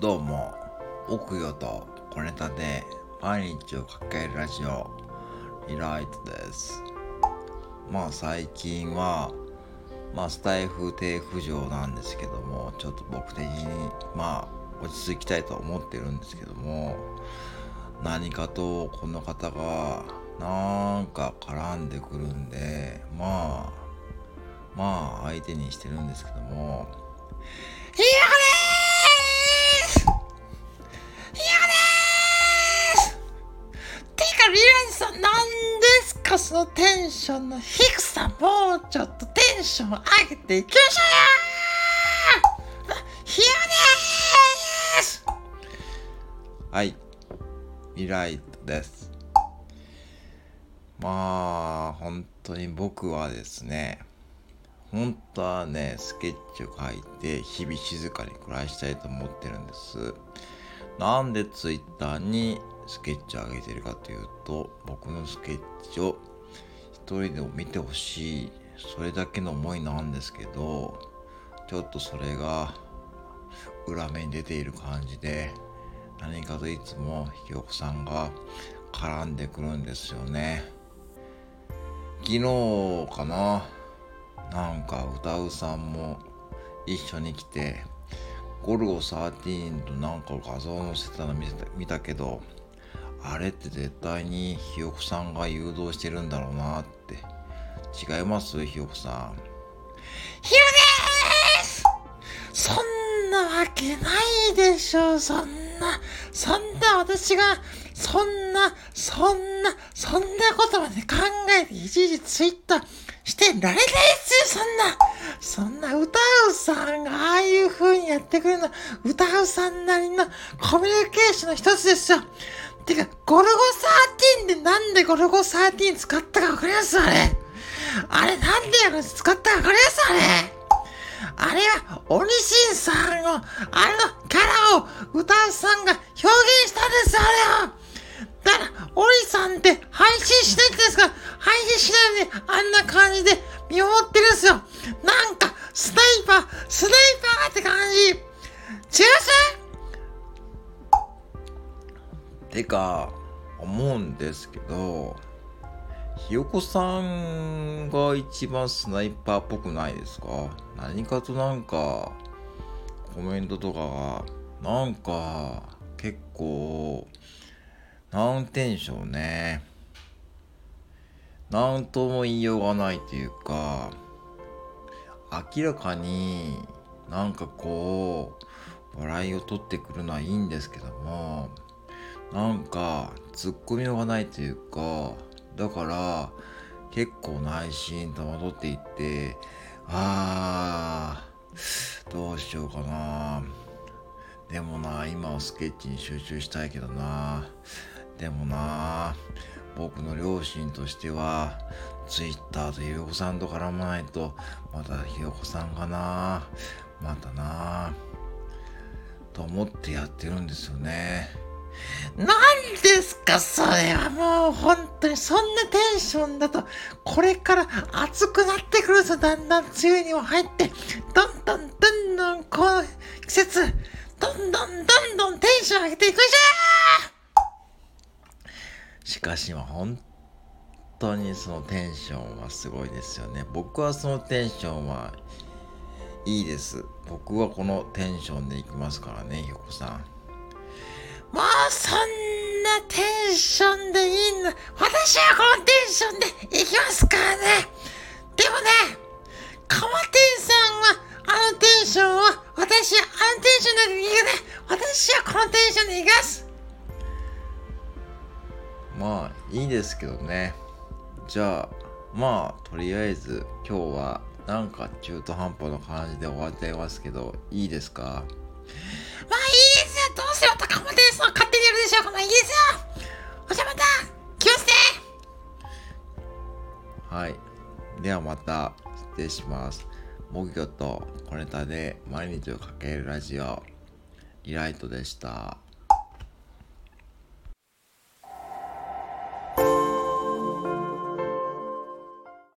どうも、奥魚と小ネタで毎日をかけるラジオ、リライトです。まあ最近は、まあスタイフ低浮上なんですけども、ちょっと僕的に、まあ落ち着きたいと思ってるんですけども、何かとこの方が、なんか絡んでくるんで、まあ、まあ相手にしてるんですけども、ひよですかそのテンションの低さ、もうちょっとテンション上げていきましょうよひよですはい、リライトです。まあ、本当に僕はですね、本当はね、スケッチを書いて日々静かに暮らしたいと思ってるんです。なんでツイッターにスケッチを上げてるかというと、僕のスケッチを一人でも見てほしい、それだけの思いなんですけど、ちょっとそれが裏目に出ている感じで、何かといつもひよこさんが絡んでくるんですよね。昨日かななんか歌うさんも一緒に来てゴルゴ13となんか画像載せたの見た見たけどあれって絶対にひよこさんが誘導してるんだろうなって。違います？ひよこさん。ひよです！そんなわけないでしょ。そんな、そんな私が、そんな、そんな、そんなことまで考えていちいちツイッターしてられないですよ、そんな。そんな歌うさんがああいう風にやってくれるの、歌うさんなりのコミュニケーションの一つですよ。てか、ゴルゴ13でなんでゴルゴ13使ったかわかりますあれ。あれなんで使ったかわかりますあれ。あれは、鬼神さんを、あのキャラを歌うさんが表現したんです、あれは。だから、鬼さんって配信しないんですか、配信しないで、あんな感じで見守ってるんですよ。なんか、スナイパー、スナイパーって感じ。てか思うんですけどひよこさんが一番スナイパーっぽくないですか？何かとなんかコメントとかがなんか結構なんて言うんでしょうね。なんとも言いようがないというか明らかになんかこう笑いを取ってくるのはいいんですけどもなんかツッコミようがないというかだから結構内心戸惑っていってあーどうしようかな。でもな今はスケッチに集中したいけどな。でもな僕の両親としてはツイッターとひよこさんと絡まないとまたひよこさんがな。またな。と思ってやってるんですよね。なんですかそれはもう本当にそんなテンションだとこれから暑くなってくるぞだんだん梅雨にも入ってどんどんどんどんこの季節どんどんどんどんテンション上げていくじゃしかしまあ本当にそのテンションはすごいですよね。僕はそのテンションはいいです。僕はこのテンションでいきますからねひよこさん。もうそんなテンションでいいんだ私はこのテンションでいきますからね。でもねカマテンさんはあのテンションは私はあのテンションでいくね私はこのテンションでいきます。まあいいですけどね。じゃあまあとりあえず今日はなんか中途半端な感じで終わっちゃいますけどいいですか？まあいいどうせまたカマテンさん勝手にやるでしょう。からまあいいですよ。おじゃまた来ますねはい。ではまた失礼します。木魚と小ネタで毎日をかけるラジオ。リライトでした。